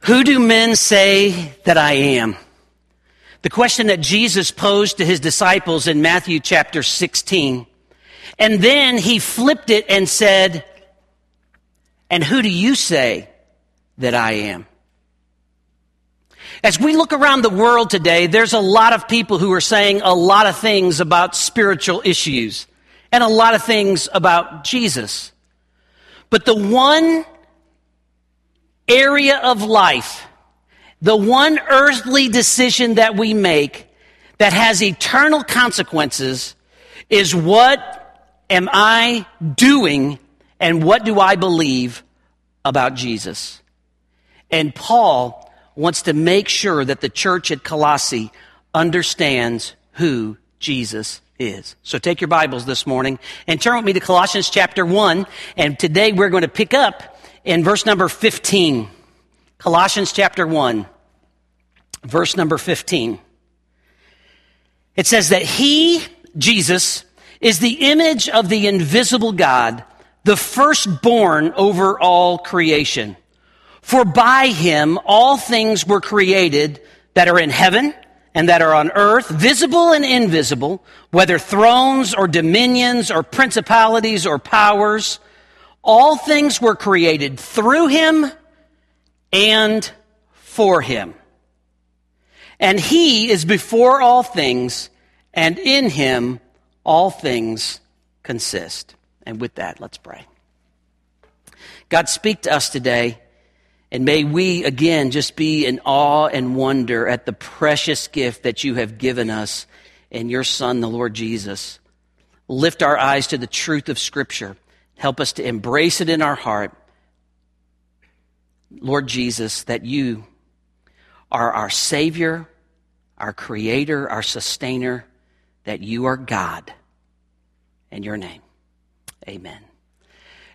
Who do men say that I am? The question that Jesus posed to his disciples in Matthew chapter 16. And then he flipped it and said, And who do you say that I am? As we look around the world today, there's a lot of people who are saying a lot of things about spiritual issues and a lot of things about Jesus. But the one area of life, the one earthly decision that we make that has eternal consequences is what am I doing and what do I believe about Jesus? And Paul wants to make sure that the church at Colossae understands who Jesus is. So take your Bibles this morning and turn with me to Colossians chapter 1. And today we're going to pick up in verse number 15. Colossians chapter 1, verse number 15. It says that He, Jesus, is the image of the invisible God, the firstborn over all creation. For by him all things were created that are in heaven and that are on earth, visible and invisible, whether thrones or dominions or principalities or powers. All things were created through him and for him. And he is before all things, and in him all things consist. And with that, let's pray. God, speak to us today. And may we again just be in awe and wonder at the precious gift that you have given us in your Son, the Lord Jesus. Lift our eyes to the truth of Scripture. Help us to embrace it in our heart. Lord Jesus, that you are our Savior, our Creator, our Sustainer, that you are God. In your name, amen.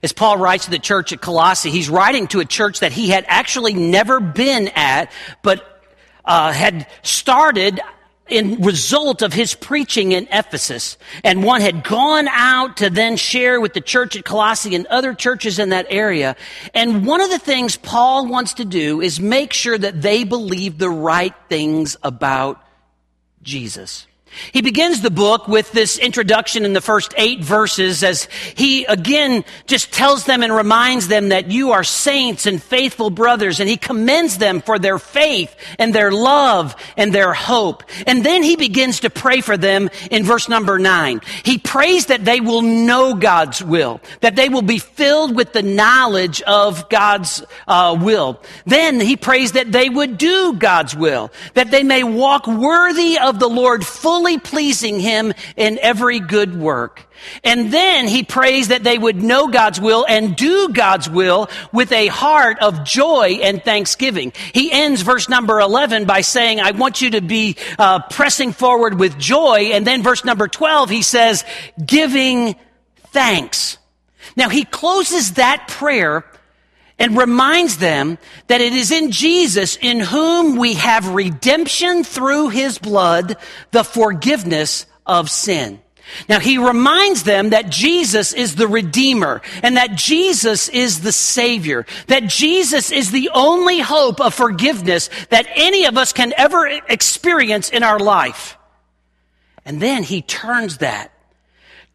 As Paul writes to the church at Colossae, he's writing to a church that he had actually never been at, but uh, had started in result of his preaching in Ephesus. And one had gone out to then share with the church at Colossae and other churches in that area. And one of the things Paul wants to do is make sure that they believe the right things about Jesus. He begins the book with this introduction in the first eight verses as he again just tells them and reminds them that you are saints and faithful brothers and he commends them for their faith and their love and their hope. And then he begins to pray for them in verse number nine. He prays that they will know God's will, that they will be filled with the knowledge of God's uh, will. Then he prays that they would do God's will, that they may walk worthy of the Lord fully fully pleasing Him in every good work. And then he prays that they would know God's will and do God's will with a heart of joy and thanksgiving. He ends verse number 11 by saying, I want you to be uh, pressing forward with joy. And then verse number 12, he says, giving thanks. Now he closes that prayer and reminds them that it is in Jesus in whom we have redemption through his blood, the forgiveness of sin. Now he reminds them that Jesus is the Redeemer and that Jesus is the Savior, that Jesus is the only hope of forgiveness that any of us can ever experience in our life. And then he turns that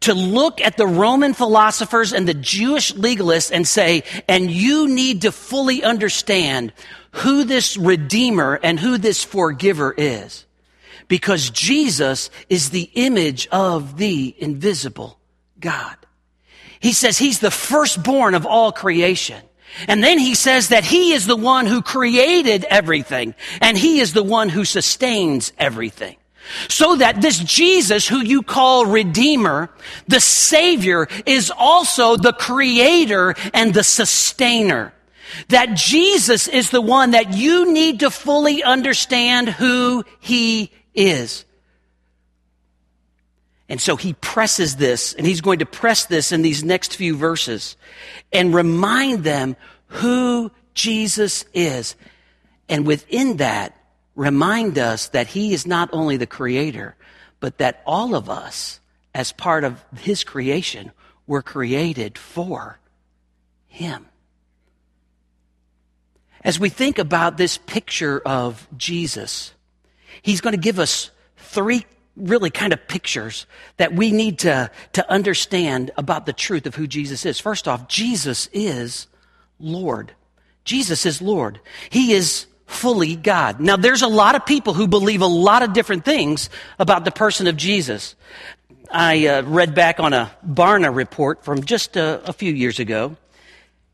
to look at the Roman philosophers and the Jewish legalists and say, and you need to fully understand who this Redeemer and who this Forgiver is. Because Jesus is the image of the invisible God. He says he's the firstborn of all creation. And then he says that he is the one who created everything and he is the one who sustains everything. So that this Jesus who you call Redeemer, the Savior, is also the Creator and the Sustainer. That Jesus is the one that you need to fully understand who He is. And so he presses this, and he's going to press this in these next few verses and remind them who Jesus is. And within that, remind us that He is not only the Creator, but that all of us, as part of His creation, were created for Him. as we think about this picture of Jesus, he's going to give us three really kind of pictures that we need to, to understand about the truth of who Jesus is. First off, Jesus is Lord. Jesus is Lord. He is fully God. Now, there's a lot of people who believe a lot of different things about the person of Jesus. I uh, read back on a Barna report from just a, a few years ago,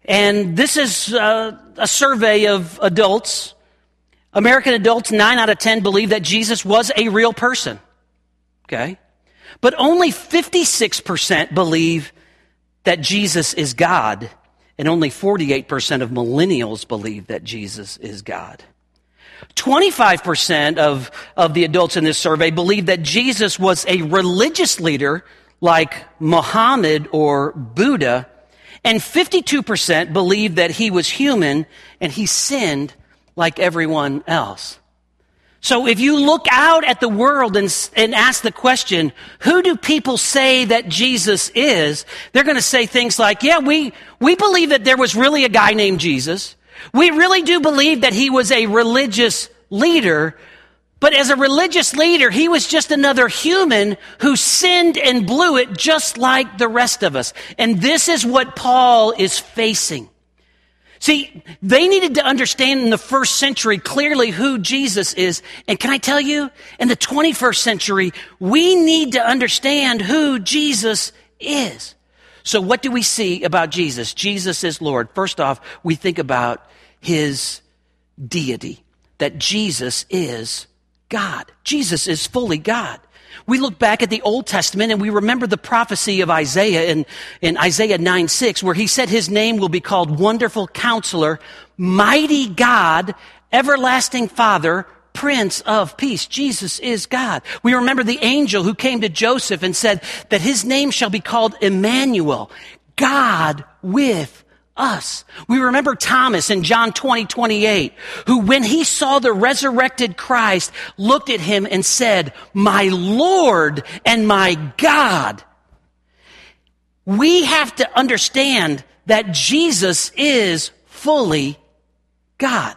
and this is uh, a survey of adults. American adults, 9 out of 10 believe that Jesus was a real person. Okay? But only 56% believe that Jesus is God and only 48% of millennials believe that Jesus is God. 25% of, of the adults in this survey believe that Jesus was a religious leader like Muhammad or Buddha, and 52% believe that he was human and he sinned like everyone else. So if you look out at the world and, and ask the question, who do people say that Jesus is? They're going to say things like, yeah, we, we believe that there was really a guy named Jesus. We really do believe that he was a religious leader, but as a religious leader, he was just another human who sinned and blew it just like the rest of us. And this is what Paul is facing. See, they needed to understand in the first century clearly who Jesus is. And can I tell you, in the 21st century, we need to understand who Jesus is. So what do we see about Jesus? Jesus is Lord. First off, we think about his deity, that Jesus is God. Jesus is fully God. We look back at the Old Testament and we remember the prophecy of Isaiah in, in Isaiah 9 6, where he said his name will be called Wonderful Counselor, Mighty God, Everlasting Father, Prince of Peace. Jesus is God. We remember the angel who came to Joseph and said that his name shall be called Emmanuel, God with us. We remember Thomas in John 20, 28, who when he saw the resurrected Christ, looked at him and said, my Lord and my God. We have to understand that Jesus is fully God.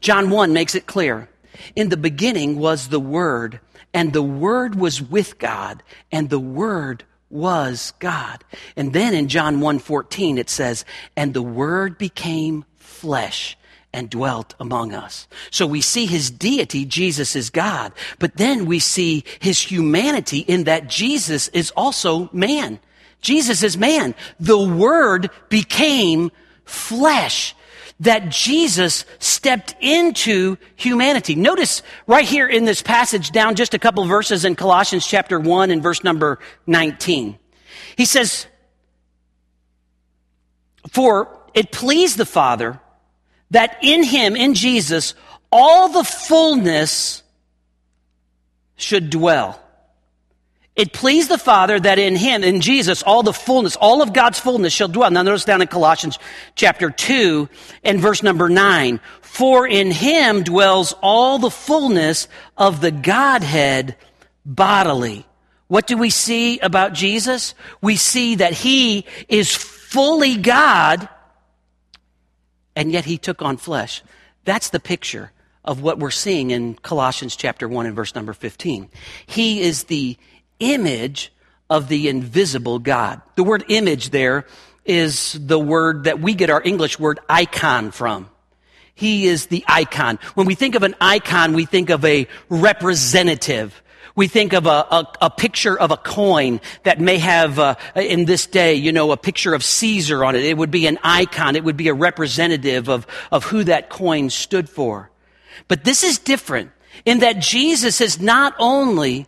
John 1 makes it clear. In the beginning was the Word, and the Word was with God, and the Word was God. And then in John 1:14 it says, "And the word became flesh and dwelt among us." So we see his deity, Jesus is God, but then we see his humanity in that Jesus is also man. Jesus is man. The word became flesh that Jesus stepped into humanity. Notice right here in this passage down just a couple verses in Colossians chapter 1 and verse number 19. He says, For it pleased the Father that in him, in Jesus, all the fullness should dwell. It pleased the Father that in Him, in Jesus, all the fullness, all of God's fullness shall dwell. Now notice down in Colossians chapter 2 and verse number 9. For in Him dwells all the fullness of the Godhead bodily. What do we see about Jesus? We see that He is fully God, and yet He took on flesh. That's the picture of what we're seeing in Colossians chapter 1 and verse number 15. He is the image of the invisible God. The word image there is the word that we get our English word icon from. He is the icon. When we think of an icon, we think of a representative. We think of a, a, a picture of a coin that may have, uh, in this day, you know, a picture of Caesar on it. It would be an icon. It would be a representative of, of who that coin stood for. But this is different in that Jesus is not only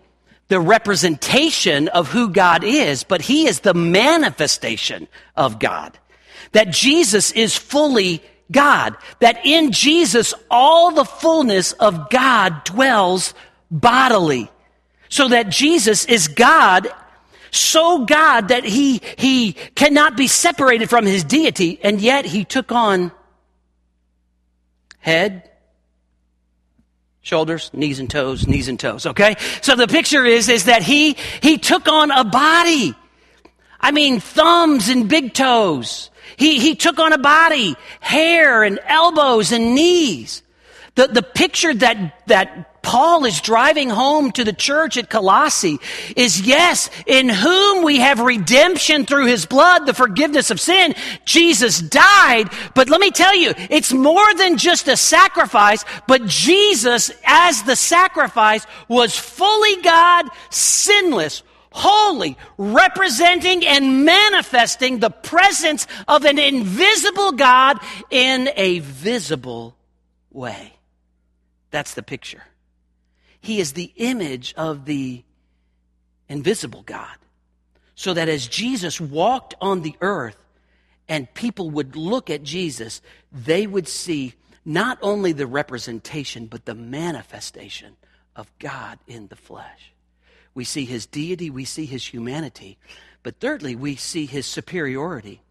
the representation of who God is, but he is the manifestation of God. That Jesus is fully God. That in Jesus, all the fullness of God dwells bodily. So that Jesus is God, so God that he, he cannot be separated from his deity, and yet he took on head, Shoulders, knees and toes, knees and toes, okay? So the picture is, is that he, he took on a body. I mean, thumbs and big toes. He, he took on a body, hair and elbows and knees. The, the picture that, that Paul is driving home to the church at Colossae is yes, in whom we have redemption through his blood, the forgiveness of sin. Jesus died, but let me tell you, it's more than just a sacrifice, but Jesus, as the sacrifice, was fully God, sinless, holy, representing and manifesting the presence of an invisible God in a visible way. That's the picture. He is the image of the invisible God. So that as Jesus walked on the earth and people would look at Jesus, they would see not only the representation, but the manifestation of God in the flesh. We see his deity, we see his humanity, but thirdly, we see his superiority.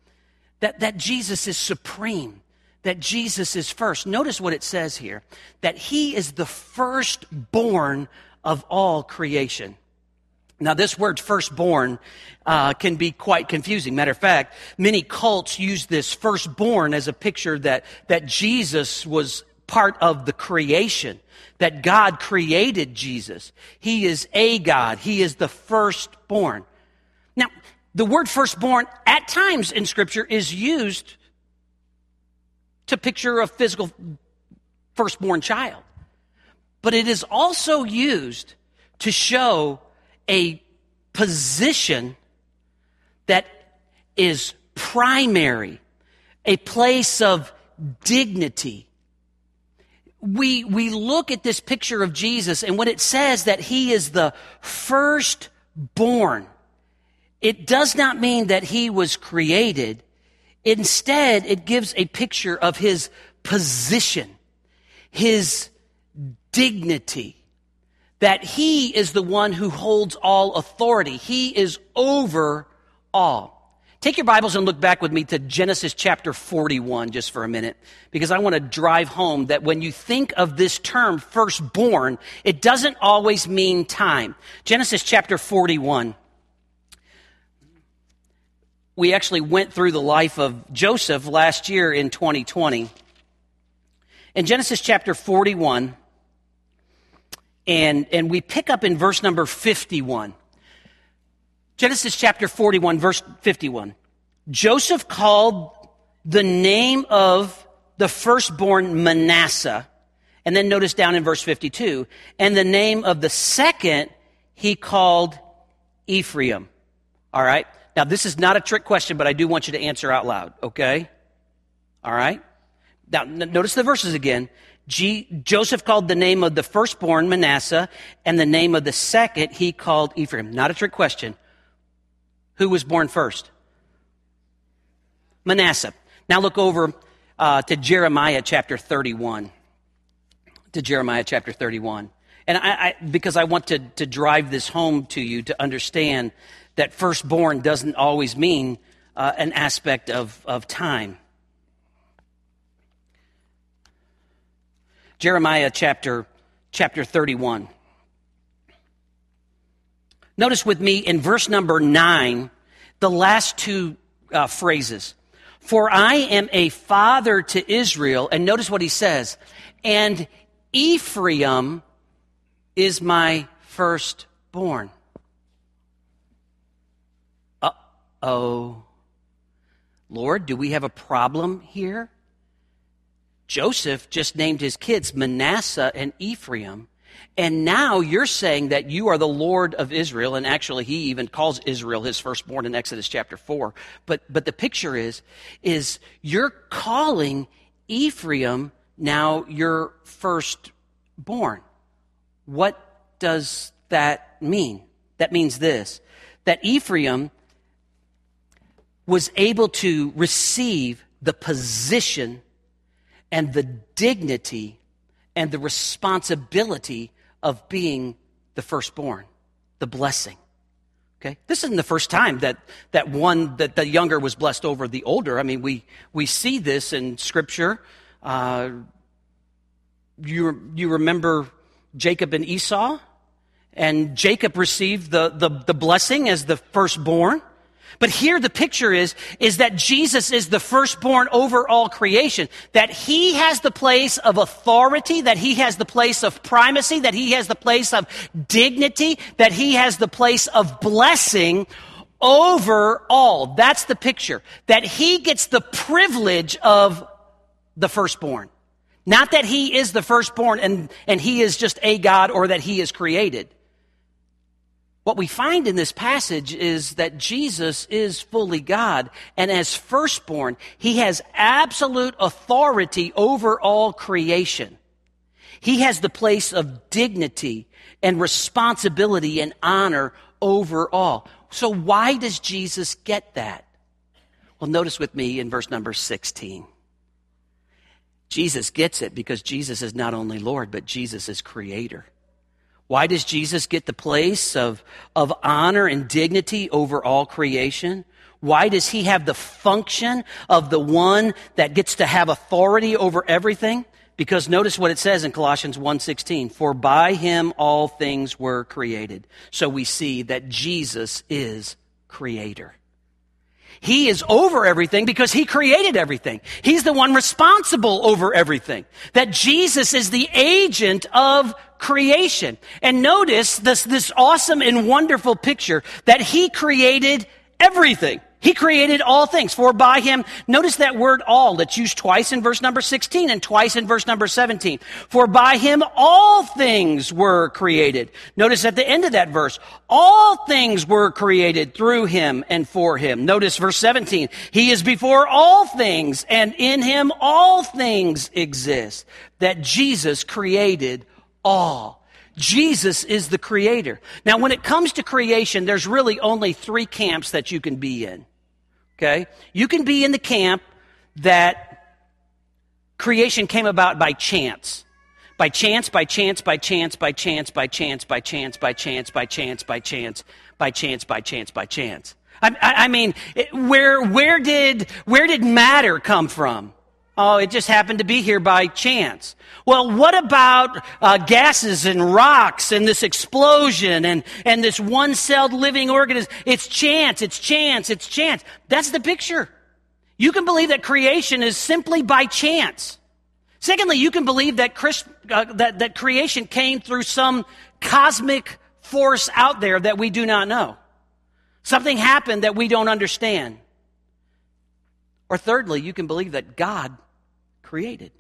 That, that Jesus is supreme, that Jesus is first. Notice what it says here that he is the firstborn of all creation. Now, this word firstborn uh, can be quite confusing. Matter of fact, many cults use this firstborn as a picture that, that Jesus was part of the creation, that God created Jesus. He is a God, He is the firstborn. Now, the word firstborn at times in Scripture is used to picture a physical firstborn child. But it is also used to show a position that is primary, a place of dignity. We, we look at this picture of Jesus, and when it says that he is the firstborn, it does not mean that he was created. Instead, it gives a picture of his position, his dignity, that he is the one who holds all authority. He is over all. Take your Bibles and look back with me to Genesis chapter 41 just for a minute, because I want to drive home that when you think of this term firstborn, it doesn't always mean time. Genesis chapter 41 we actually went through the life of Joseph last year in 2020. In Genesis chapter 41, and, and we pick up in verse number 51. Genesis chapter 41, verse 51. Joseph called the name of the firstborn Manasseh, and then notice down in verse 52, and the name of the second he called Ephraim. All right? Now, this is not a trick question, but I do want you to answer out loud, okay? All right? Now, notice the verses again. G- Joseph called the name of the firstborn Manasseh, and the name of the second he called Ephraim. Not a trick question. Who was born first? Manasseh. Now look over uh, to Jeremiah chapter 31. To Jeremiah chapter 31. And I, I, because I want to, to drive this home to you to understand that firstborn doesn't always mean uh, an aspect of, of time. Jeremiah chapter, chapter 31. Notice with me in verse number 9, the last two uh, phrases. For I am a father to Israel, and notice what he says, and Ephraim is my firstborn. Oh, Lord, do we have a problem here? Joseph just named his kids Manasseh and Ephraim. And now you're saying that you are the Lord of Israel. And actually, he even calls Israel his firstborn in Exodus chapter 4. But, but the picture is, is you're calling Ephraim now your firstborn. What does that mean? That means this that Ephraim was able to receive the position and the dignity and the responsibility of being the firstborn, the blessing. Okay? This isn't the first time that, that one, that the younger was blessed over the older. I mean, we, we see this in Scripture. Uh, you, you remember Jacob and Esau? And Jacob received the, the, the blessing as the firstborn. But here the picture is, is that Jesus is the firstborn over all creation, that he has the place of authority, that he has the place of primacy, that he has the place of dignity, that he has the place of blessing over all. That's the picture. That he gets the privilege of the firstborn. Not that he is the firstborn and, and he is just a God or that he is created. What we find in this passage is that Jesus is fully God, and as firstborn, he has absolute authority over all creation. He has the place of dignity and responsibility and honor over all. So why does Jesus get that? Well, notice with me in verse number 16. Jesus gets it because Jesus is not only Lord, but Jesus is creator. Why does Jesus get the place of, of honor and dignity over all creation? Why does he have the function of the one that gets to have authority over everything? Because notice what it says in Colossians 1:16, for by him all things were created. So we see that Jesus is creator. He is over everything because he created everything. He's the one responsible over everything. That Jesus is the agent of creation. And notice this, this awesome and wonderful picture that he created everything. He created all things. For by him, notice that word all that's used twice in verse number 16 and twice in verse number 17. For by him all things were created. Notice at the end of that verse, all things were created through him and for him. Notice verse 17. He is before all things and in him all things exist. That Jesus created all. Jesus is the creator. Now, when it comes to creation, there's really only three camps that you can be in. Okay? You can be in the camp that creation came about by chance. By chance, by chance, by chance, by chance, by chance, by chance, by chance, by chance, by chance, by chance, by chance, by chance. I mean, where, where did, where did matter come from? Oh, it just happened to be here by chance. Well, what about uh, gases and rocks and this explosion and, and this one celled living organism? It's chance, it's chance, it's chance. That's the picture. You can believe that creation is simply by chance. Secondly, you can believe that, uh, that, that creation came through some cosmic force out there that we do not know. Something happened that we don't understand. Or thirdly, you can believe that God created.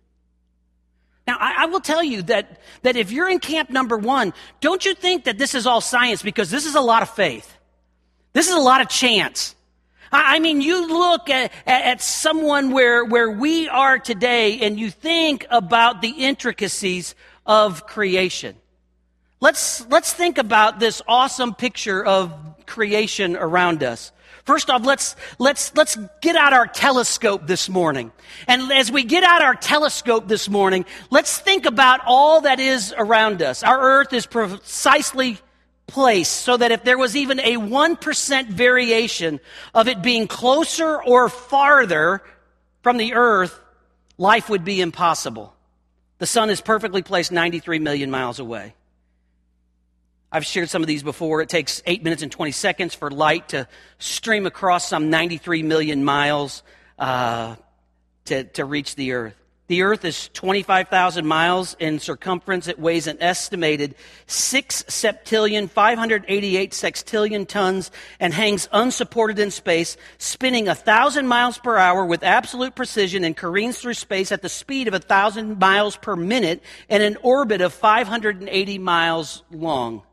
Now, I, I, will tell you that, that if you're in camp number one, don't you think that this is all science because this is a lot of faith. This is a lot of chance. I, I mean, you look at, at, at someone where, where we are today and you think about the intricacies of creation. Let's, let's think about this awesome picture of creation around us. First off, let's, let's, let's get out our telescope this morning. And as we get out our telescope this morning, let's think about all that is around us. Our earth is precisely placed so that if there was even a 1% variation of it being closer or farther from the earth, life would be impossible. The sun is perfectly placed 93 million miles away. I've shared some of these before. It takes 8 minutes and 20 seconds for light to stream across some 93 million miles uh, to, to reach the Earth. The Earth is 25,000 miles in circumference. It weighs an estimated 6 septillion, 588 sextillion tons and hangs unsupported in space, spinning 1,000 miles per hour with absolute precision and careens through space at the speed of 1,000 miles per minute in an orbit of 580 miles long.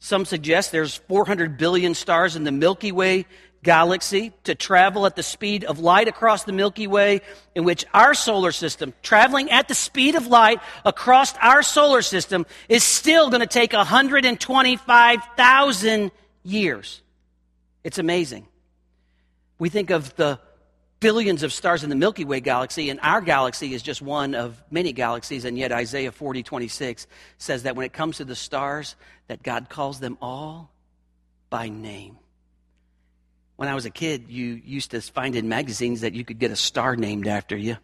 Some suggest there's 400 billion stars in the Milky Way galaxy to travel at the speed of light across the Milky Way, in which our solar system, traveling at the speed of light across our solar system, is still going to take 125,000 years. It's amazing. We think of the billions of stars in the Milky Way galaxy, and our galaxy is just one of many galaxies, and yet Isaiah 40, 26 says that when it comes to the stars, that God calls them all by name. When I was a kid, you used to find in magazines that you could get a star named after you.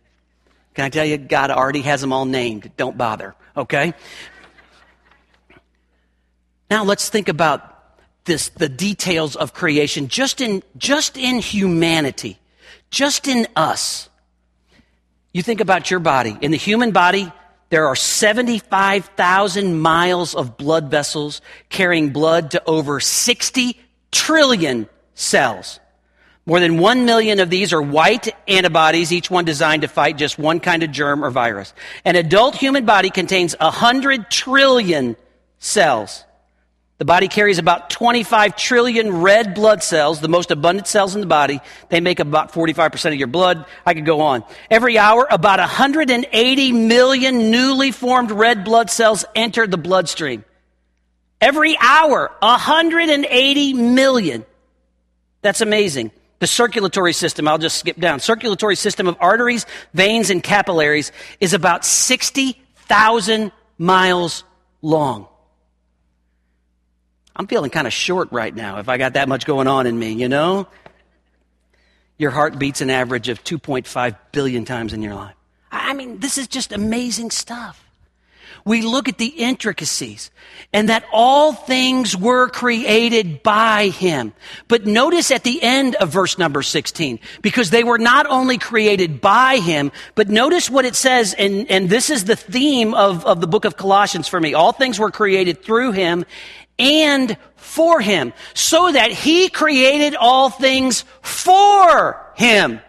Can I tell you, God already has them all named. Don't bother, okay? Now let's think about this, the details of creation just in, just in humanity, just in us. You think about your body. In the human body, there are 75,000 miles of blood vessels carrying blood to over 60 trillion cells. More than 1 million of these are white antibodies, each one designed to fight just one kind of germ or virus. An adult human body contains 100 trillion cells. The body carries about 25 trillion red blood cells, the most abundant cells in the body. They make up about 45% of your blood. I could go on. Every hour, about 180 million newly formed red blood cells enter the bloodstream. Every hour, 180 million. That's amazing. The circulatory system, I'll just skip down. Circulatory system of arteries, veins, and capillaries is about 60,000 miles long. I'm feeling kind of short right now if I got that much going on in me, you know? Your heart beats an average of 2.5 billion times in your life. I mean, this is just amazing stuff we look at the intricacies and that all things were created by him. But notice at the end of verse number 16, because they were not only created by him, but notice what it says, and, and this is the theme of, of the book of Colossians for me. All things were created through him and for him, so that he created all things for him.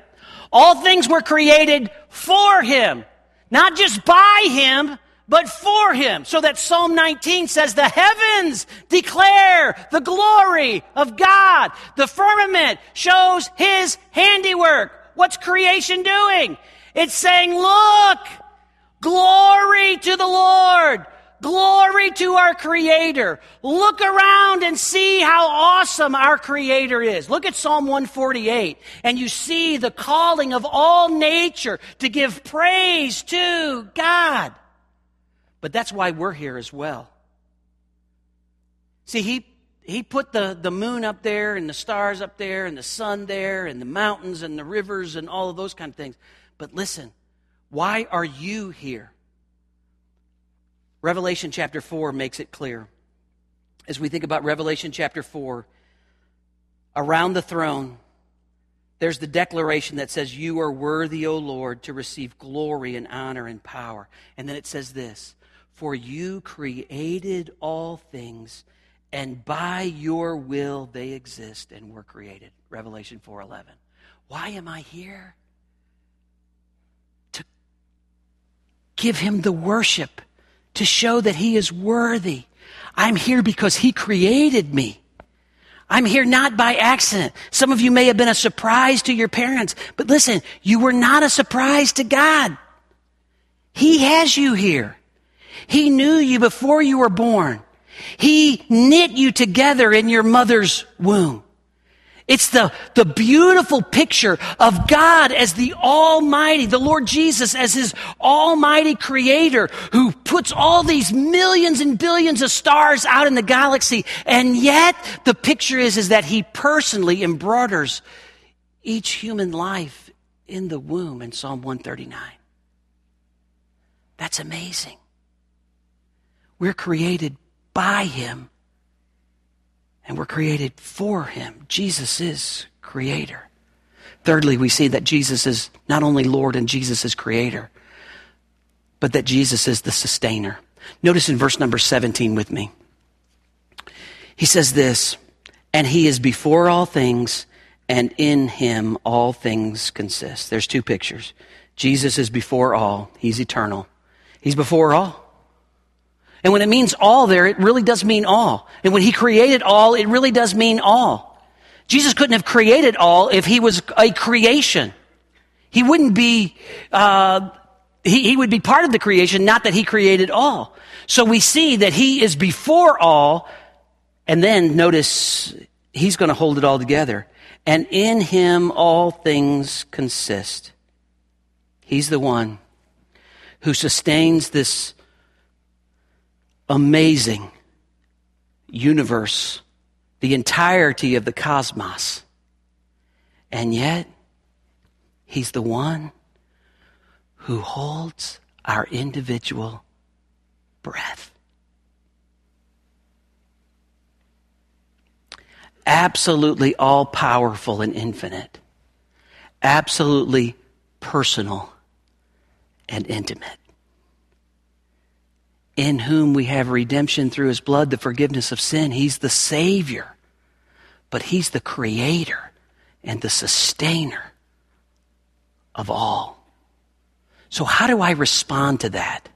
All things were created for him, not just by him, but for him. So that Psalm 19 says, the heavens declare the glory of God. The firmament shows his handiwork. What's creation doing? It's saying, look, glory to the Lord. Glory to our Creator. Look around and see how awesome our Creator is. Look at Psalm 148 and you see the calling of all nature to give praise to God. But that's why we're here as well. See, he, he put the, the moon up there and the stars up there and the sun there and the mountains and the rivers and all of those kind of things. But listen, why are you here? Revelation chapter 4 makes it clear. As we think about Revelation chapter 4, around the throne, there's the declaration that says, You are worthy, O Lord, to receive glory and honor and power. And then it says this for you created all things, and by your will they exist and were created. Revelation 4:11. Why am I here? To give him the worship, to show that he is worthy. I'm here because he created me. I'm here not by accident. Some of you may have been a surprise to your parents, but listen, you were not a surprise to God. He has you here. He knew you before you were born. He knit you together in your mother's womb. It's the, the beautiful picture of God as the Almighty, the Lord Jesus as His Almighty Creator who puts all these millions and billions of stars out in the galaxy. And yet the picture is, is that He personally embroiders each human life in the womb in Psalm 139. That's amazing. We're created by Him we're created for Him. Jesus is Creator. Thirdly, we see that Jesus is not only Lord and Jesus is Creator, but that Jesus is the sustainer. Notice in verse number 17 with me. He says this, and He is before all things, and in Him all things consist. There's two pictures. Jesus is before all, He's eternal. He's before all. And when it means all there, it really does mean all. And when he created all, it really does mean all. Jesus couldn't have created all if he was a creation. He wouldn't be, uh, he, he would be part of the creation, not that he created all. So we see that he is before all, and then notice he's going to hold it all together. And in him all things consist. He's the one who sustains this amazing universe, the entirety of the cosmos. And yet, He's the one who holds our individual breath. absolutely all powerful and infinite, absolutely personal and intimate, in whom we have redemption through his blood, the forgiveness of sin. He's the Savior, but he's the Creator and the Sustainer of all. So, how do I respond to that?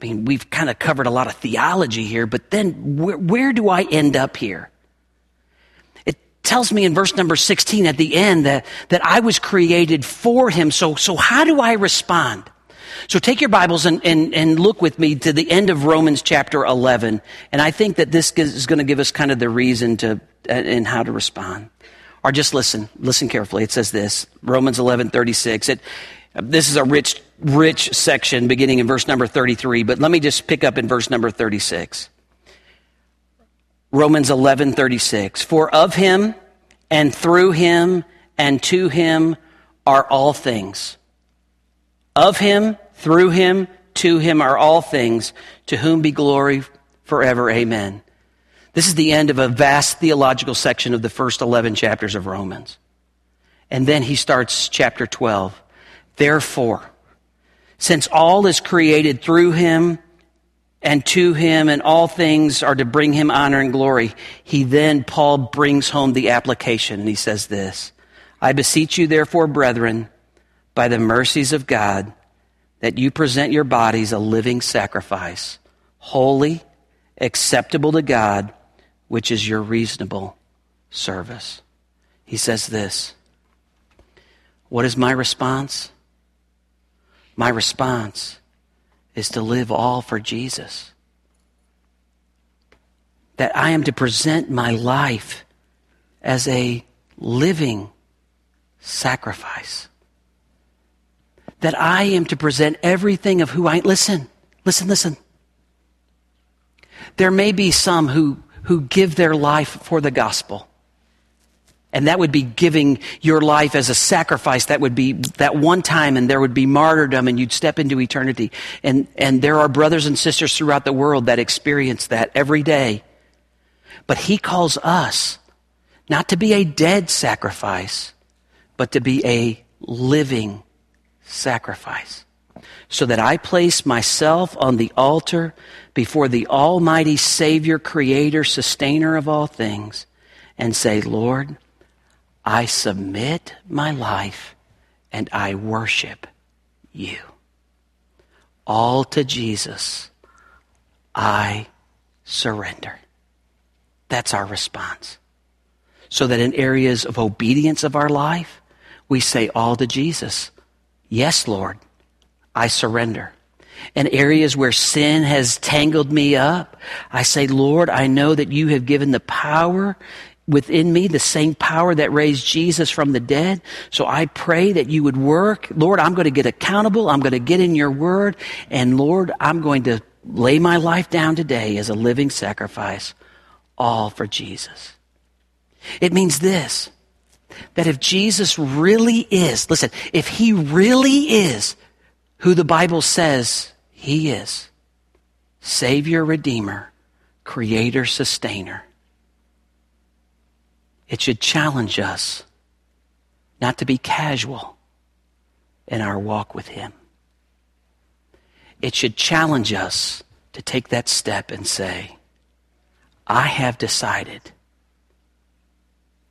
I mean, we've kind of covered a lot of theology here, but then where, where do I end up here? It tells me in verse number 16 at the end that, that I was created for him. So, so how do I respond? So take your Bibles and, and, and look with me to the end of Romans chapter 11. And I think that this is going to give us kind of the reason to, uh, and how to respond. Or just listen, listen carefully. It says this, Romans 11, 36. It, this is a rich, rich section beginning in verse number 33, but let me just pick up in verse number 36. Romans 11, 36. For of him and through him and to him are all things. Of him, through him, to him are all things, to whom be glory forever. Amen. This is the end of a vast theological section of the first 11 chapters of Romans. And then he starts chapter 12. Therefore, since all is created through him and to him, and all things are to bring him honor and glory, he then, Paul brings home the application, and he says this I beseech you, therefore, brethren, by the mercies of God, that you present your bodies a living sacrifice, holy, acceptable to God, which is your reasonable service. He says this. What is my response? My response is to live all for Jesus. That I am to present my life as a living sacrifice. That I am to present everything of who I listen, listen, listen. There may be some who, who give their life for the gospel. And that would be giving your life as a sacrifice. That would be that one time and there would be martyrdom and you'd step into eternity. And, and there are brothers and sisters throughout the world that experience that every day. But he calls us not to be a dead sacrifice, but to be a living sacrifice. So that I place myself on the altar before the Almighty Savior, Creator, Sustainer of all things, and say, Lord, I submit my life and I worship you. All to Jesus, I surrender. That's our response. So that in areas of obedience of our life, we say all to Jesus. Yes, Lord, I surrender. In areas where sin has tangled me up, I say, Lord, I know that you have given the power within me the same power that raised Jesus from the dead. So I pray that you would work. Lord, I'm going to get accountable. I'm going to get in your word. And Lord, I'm going to lay my life down today as a living sacrifice, all for Jesus. It means this, that if Jesus really is, listen, if he really is who the Bible says he is, Savior, Redeemer, Creator, Sustainer, it should challenge us not to be casual in our walk with Him. It should challenge us to take that step and say, I have decided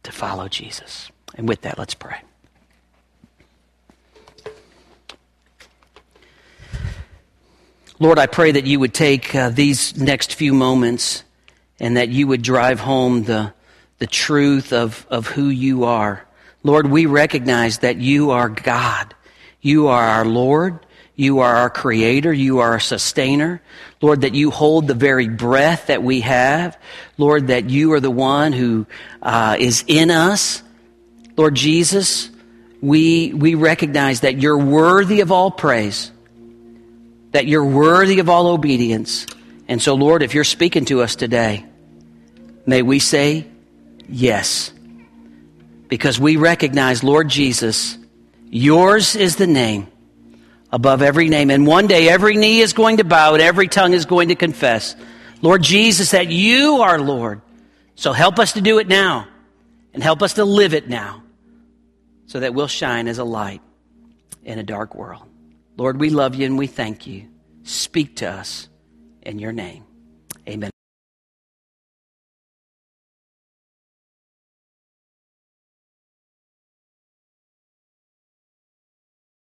to follow Jesus. And with that, let's pray. Lord, I pray that you would take uh, these next few moments and that you would drive home the the truth of, of who you are. Lord, we recognize that you are God. You are our Lord. You are our creator. You are our sustainer. Lord, that you hold the very breath that we have. Lord, that you are the one who uh, is in us. Lord Jesus, we, we recognize that you're worthy of all praise, that you're worthy of all obedience. And so, Lord, if you're speaking to us today, may we say, Yes. Because we recognize, Lord Jesus, yours is the name above every name. And one day every knee is going to bow and every tongue is going to confess, Lord Jesus, that you are Lord. So help us to do it now. And help us to live it now so that we'll shine as a light in a dark world. Lord, we love you and we thank you. Speak to us in your name. Amen.